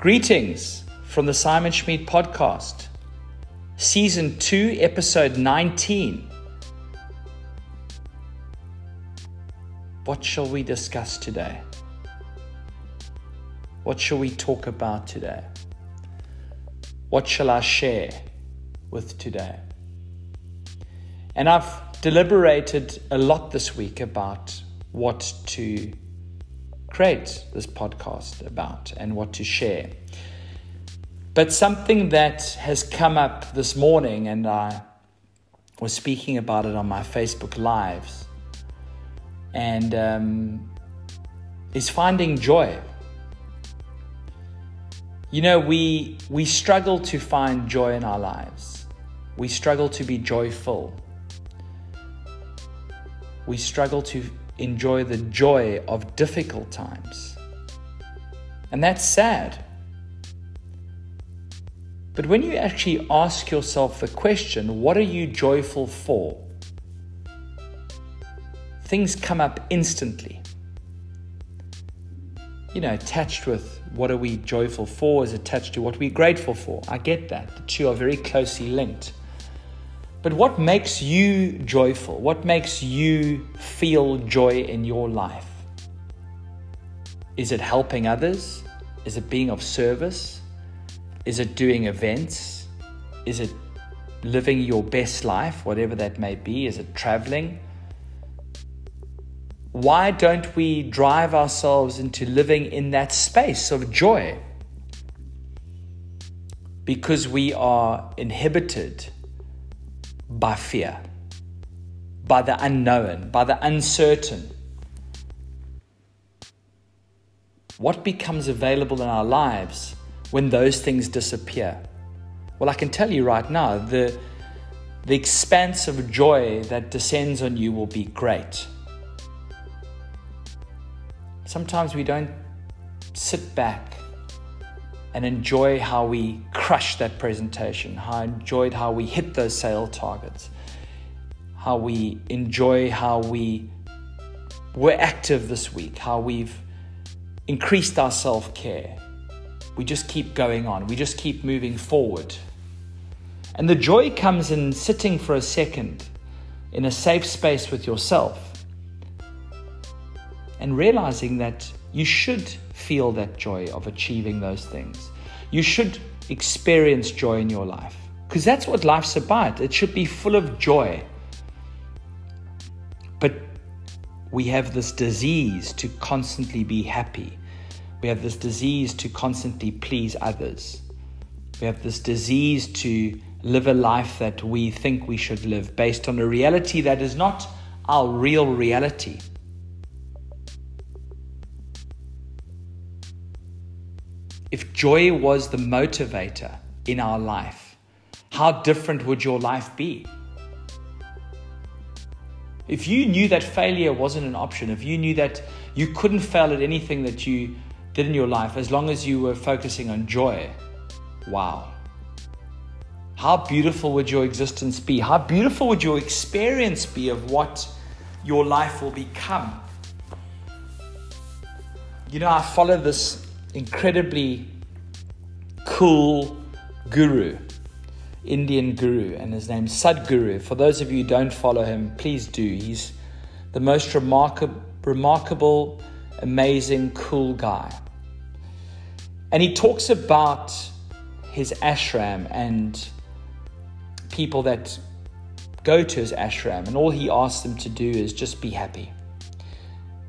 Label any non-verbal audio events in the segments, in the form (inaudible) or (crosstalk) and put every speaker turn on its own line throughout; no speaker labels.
Greetings from the Simon Schmid podcast, season 2, episode 19. What shall we discuss today? What shall we talk about today? What shall I share with today? And I've deliberated a lot this week about what to create this podcast about and what to share. But something that has come up this morning, and I was speaking about it on my Facebook Lives, and um, is finding joy. You know, we, we struggle to find joy in our lives. We struggle to be joyful. We struggle to enjoy the joy of difficult times. And that's sad. But when you actually ask yourself the question, what are you joyful for? Things come up instantly. You know, attached with what are we joyful for is attached to what we're grateful for. I get that. The two are very closely linked. But what makes you joyful? What makes you feel joy in your life? Is it helping others? Is it being of service? Is it doing events? Is it living your best life, whatever that may be? Is it traveling? Why don't we drive ourselves into living in that space of joy? Because we are inhibited by fear, by the unknown, by the uncertain. What becomes available in our lives when those things disappear? Well, I can tell you right now, the, the expanse of joy that descends on you will be great. Sometimes we don't sit back and enjoy how we crushed that presentation, how I enjoyed how we hit those sale targets, how we enjoy how we were active this week, how we've increased our self care. We just keep going on, we just keep moving forward. And the joy comes in sitting for a second in a safe space with yourself and realizing that you should feel that joy of achieving those things. You should experience joy in your life because that's what life's about. It should be full of joy. But we have this disease to constantly be happy. We have this disease to constantly please others. We have this disease to live a life that we think we should live based on a reality that is not our real reality. If joy was the motivator in our life, how different would your life be? If you knew that failure wasn't an option, if you knew that you couldn't fail at anything that you did in your life as long as you were focusing on joy, wow. How beautiful would your existence be? How beautiful would your experience be of what your life will become? You know, I follow this incredibly cool guru, Indian guru, and his name's Sadhguru. For those of you who don't follow him, please do. He's the most remarkable, remarkable, amazing, cool guy. And he talks about his ashram and people that go to his ashram, and all he asks them to do is just be happy.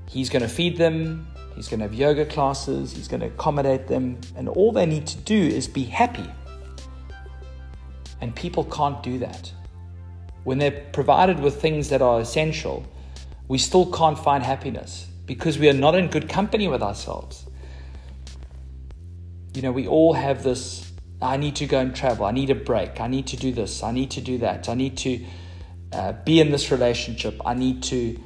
He's going to feed them, He's going to have yoga classes, he's going to accommodate them, and all they need to do is be happy. And people can't do that. When they're provided with things that are essential, we still can't find happiness because we are not in good company with ourselves. You know, we all have this I need to go and travel, I need a break, I need to do this, I need to do that, I need to uh, be in this relationship, I need to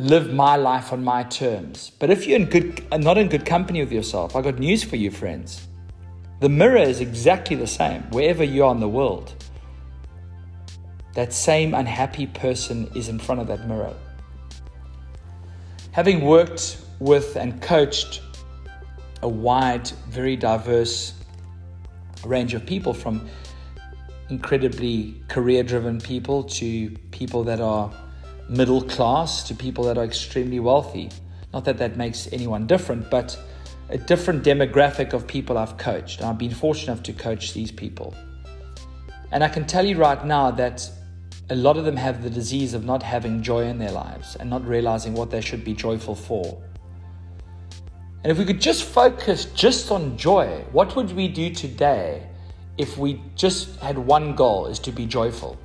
live my life on my terms. But if you're in good, not in good company with yourself, I got news for you, friends. The mirror is exactly the same wherever you are in the world. That same unhappy person is in front of that mirror. Having worked with and coached a wide, very diverse range of people from incredibly career driven people to people that are middle class to people that are extremely wealthy. Not that that makes anyone different, but a different demographic of people I've coached. I've been fortunate enough to coach these people. And I can tell you right now that a lot of them have the disease of not having joy in their lives and not realizing what they should be joyful for. And if we could just focus just on joy, what would we do today if we just had one goal is to be joyful?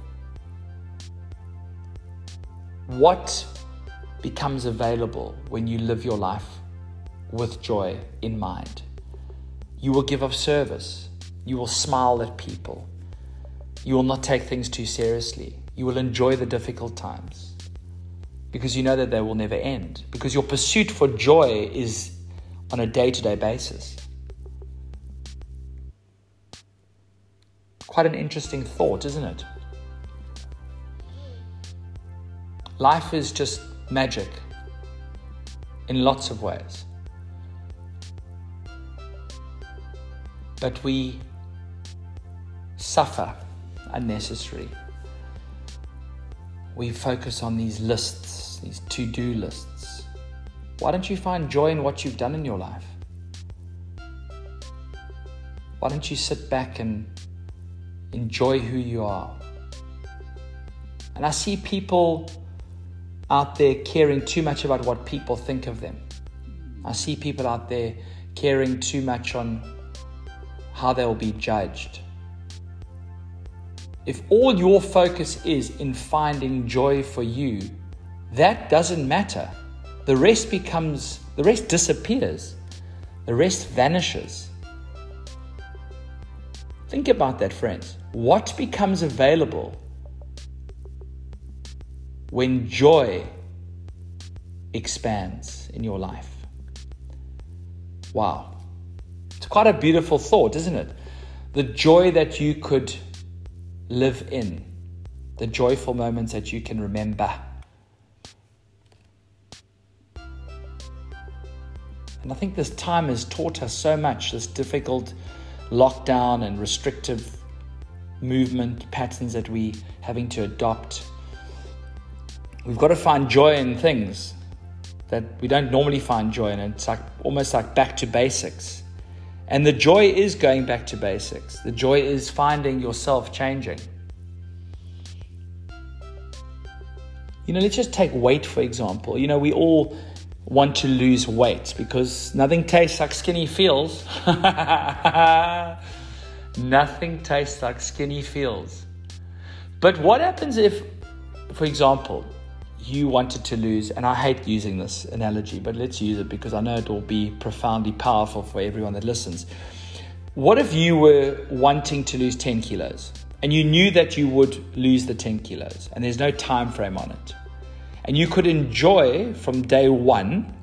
What becomes available when you live your life with joy in mind? You will give of service. You will smile at people. You will not take things too seriously. You will enjoy the difficult times because you know that they will never end. Because your pursuit for joy is on a day to day basis. Quite an interesting thought, isn't it? Life is just magic in lots of ways. But we suffer unnecessarily. We focus on these lists, these to do lists. Why don't you find joy in what you've done in your life? Why don't you sit back and enjoy who you are? And I see people out there caring too much about what people think of them. I see people out there caring too much on how they'll be judged. If all your focus is in finding joy for you, that doesn't matter. The rest becomes, the rest disappears, the rest vanishes. Think about that, friends. What becomes available when joy expands in your life? Wow. It's quite a beautiful thought, isn't it? The joy that you could live in, the joyful moments that you can remember. And I think this time has taught us so much, this difficult lockdown and restrictive movement patterns that we having to adopt. We've got to find joy in things that we don't normally find joy in. It's like almost like back to basics. And the joy is going back to basics. The joy is finding yourself changing. You know, let's just take weight for example. You know, we all want to lose weight because nothing tastes like skinny feels. (laughs) nothing tastes like skinny feels. But what happens if, for example, you wanted to lose, and I hate using this analogy, but let's use it because I know it will be profoundly powerful for everyone that listens. What if you were wanting to lose 10 kilos and you knew that you would lose the 10 kilos and there's no time frame on it? And you could enjoy from day one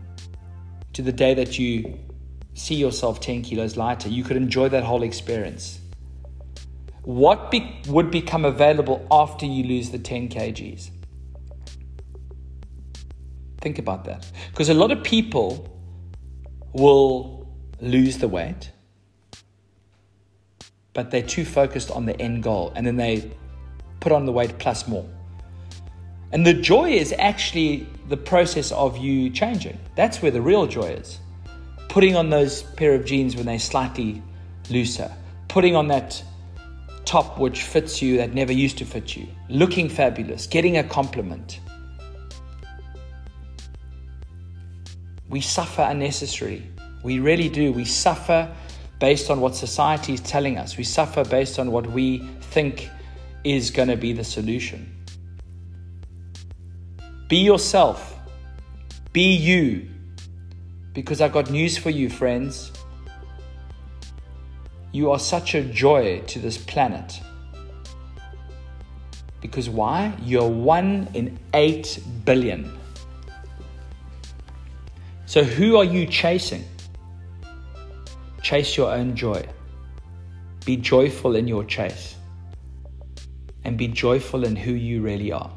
to the day that you see yourself 10 kilos lighter, you could enjoy that whole experience. What be- would become available after you lose the 10 kgs? Think about that. Because a lot of people will lose the weight, but they're too focused on the end goal and then they put on the weight plus more. And the joy is actually the process of you changing. That's where the real joy is. Putting on those pair of jeans when they're slightly looser, putting on that top which fits you that never used to fit you, looking fabulous, getting a compliment. We suffer unnecessarily. We really do. We suffer based on what society is telling us. We suffer based on what we think is going to be the solution. Be yourself. Be you. Because I've got news for you, friends. You are such a joy to this planet. Because why? You're one in eight billion. So, who are you chasing? Chase your own joy. Be joyful in your chase. And be joyful in who you really are.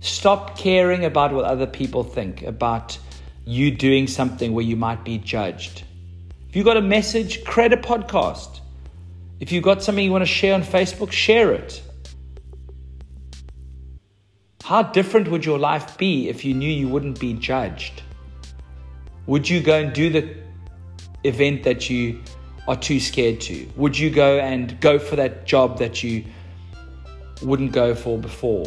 Stop caring about what other people think, about you doing something where you might be judged. If you've got a message, create a podcast. If you've got something you want to share on Facebook, share it. How different would your life be if you knew you wouldn't be judged? Would you go and do the event that you are too scared to? Would you go and go for that job that you wouldn't go for before?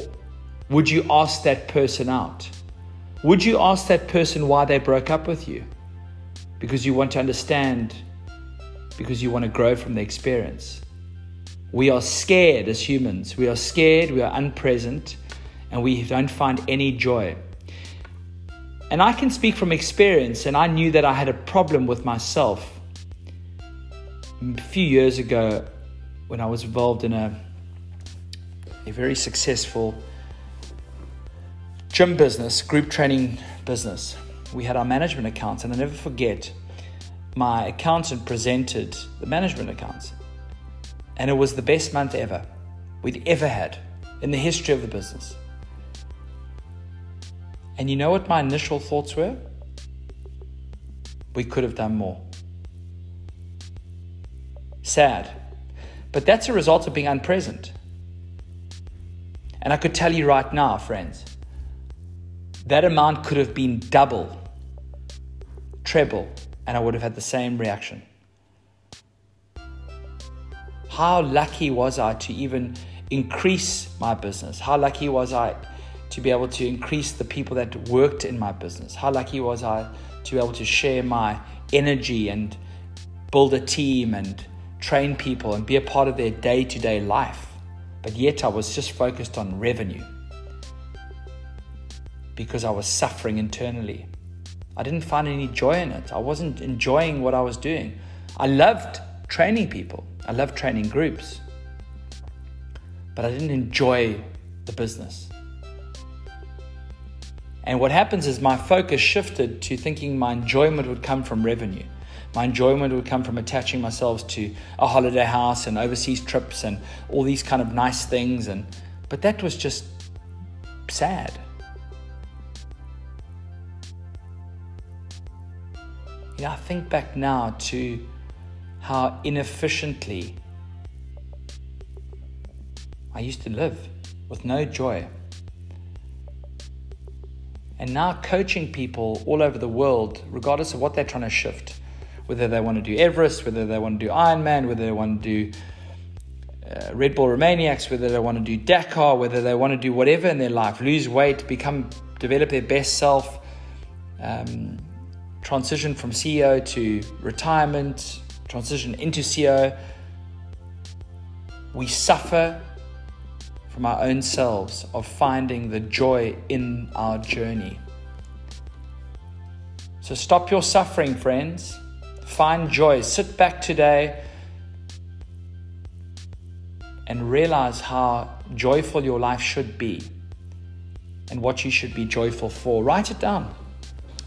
Would you ask that person out? Would you ask that person why they broke up with you? Because you want to understand, because you want to grow from the experience. We are scared as humans. We are scared, we are unpresent, and we don't find any joy. And I can speak from experience, and I knew that I had a problem with myself. A few years ago, when I was involved in a, a very successful gym business, group training business, we had our management accounts, and I never forget my accountant presented the management accounts, and it was the best month ever we'd ever had in the history of the business. And you know what my initial thoughts were? We could have done more. Sad. But that's a result of being unpresent. And I could tell you right now, friends, that amount could have been double, treble, and I would have had the same reaction. How lucky was I to even increase my business? How lucky was I to be able to increase the people that worked in my business? How lucky was I to be able to share my energy and build a team and train people and be a part of their day to day life? But yet I was just focused on revenue because I was suffering internally. I didn't find any joy in it. I wasn't enjoying what I was doing. I loved training people, I loved training groups, but I didn't enjoy the business. And what happens is my focus shifted to thinking my enjoyment would come from revenue. My enjoyment would come from attaching myself to a holiday house and overseas trips and all these kind of nice things and but that was just sad. Yeah, I think back now to how inefficiently I used to live with no joy. And now coaching people all over the world, regardless of what they're trying to shift, whether they want to do Everest, whether they want to do Ironman, whether they want to do uh, Red Bull Romaniacs, whether they want to do Dakar, whether they want to do whatever in their life, lose weight, become, develop their best self, um, transition from CEO to retirement, transition into CEO. We suffer from our own selves of finding the joy in our journey. So stop your suffering, friends. Find joy. Sit back today and realize how joyful your life should be and what you should be joyful for. Write it down.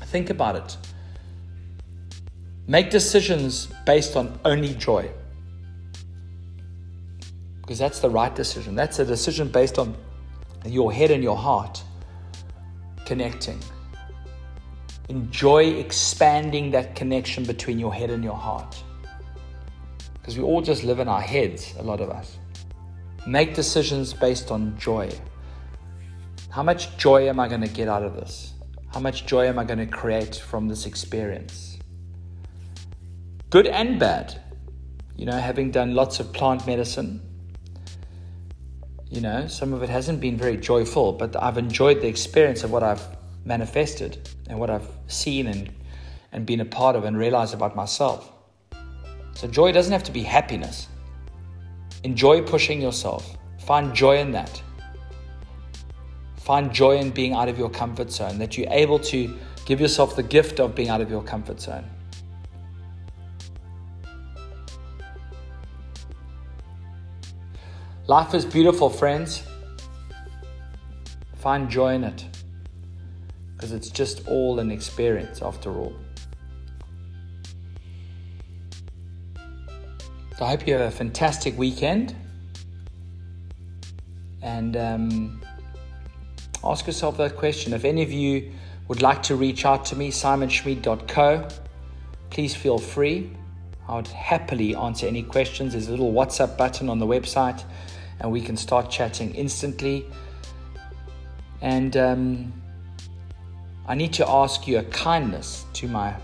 Think about it. Make decisions based on only joy because that's the right decision. That's a decision based on your head and your heart connecting. Enjoy expanding that connection between your head and your heart. Because we all just live in our heads, a lot of us. Make decisions based on joy. How much joy am I going to get out of this? How much joy am I going to create from this experience? Good and bad. You know, having done lots of plant medicine, you know, some of it hasn't been very joyful, but I've enjoyed the experience of what I've manifested and what I've seen and, and been a part of and realized about myself. So, joy doesn't have to be happiness. Enjoy pushing yourself, find joy in that. Find joy in being out of your comfort zone, that you're able to give yourself the gift of being out of your comfort zone. Life is beautiful, friends. Find joy in it because it's just all an experience after all. So I hope you have a fantastic weekend and um, ask yourself that question. If any of you would like to reach out to me, simonschmid.co, please feel free. I would happily answer any questions. There's a little WhatsApp button on the website, and we can start chatting instantly. And um, I need to ask you a kindness to my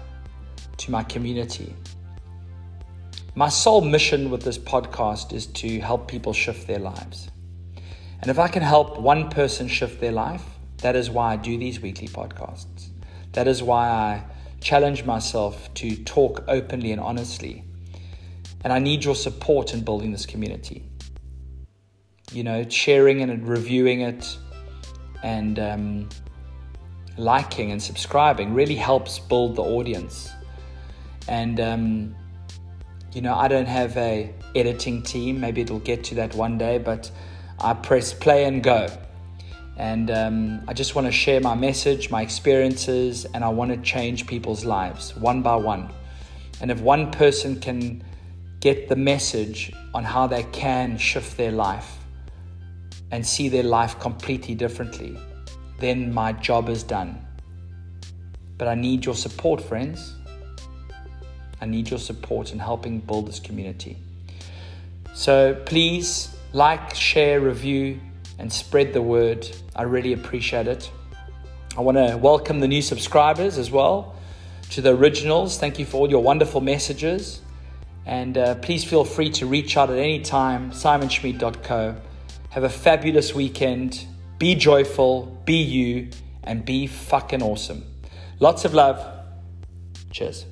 to my community. My sole mission with this podcast is to help people shift their lives. And if I can help one person shift their life, that is why I do these weekly podcasts. That is why I challenge myself to talk openly and honestly. And I need your support in building this community. You know, sharing and reviewing it and um, liking and subscribing really helps build the audience. And, um, you know, I don't have a editing team. Maybe it'll get to that one day, but I press play and go. And um, I just want to share my message, my experiences, and I want to change people's lives one by one. And if one person can get the message on how they can shift their life and see their life completely differently, then my job is done. But I need your support, friends. I need your support in helping build this community. So please like, share, review, and spread the word. I really appreciate it. I want to welcome the new subscribers as well to the originals. Thank you for all your wonderful messages. And uh, please feel free to reach out at any time, simonschmid.co. Have a fabulous weekend. Be joyful, be you, and be fucking awesome. Lots of love. Cheers.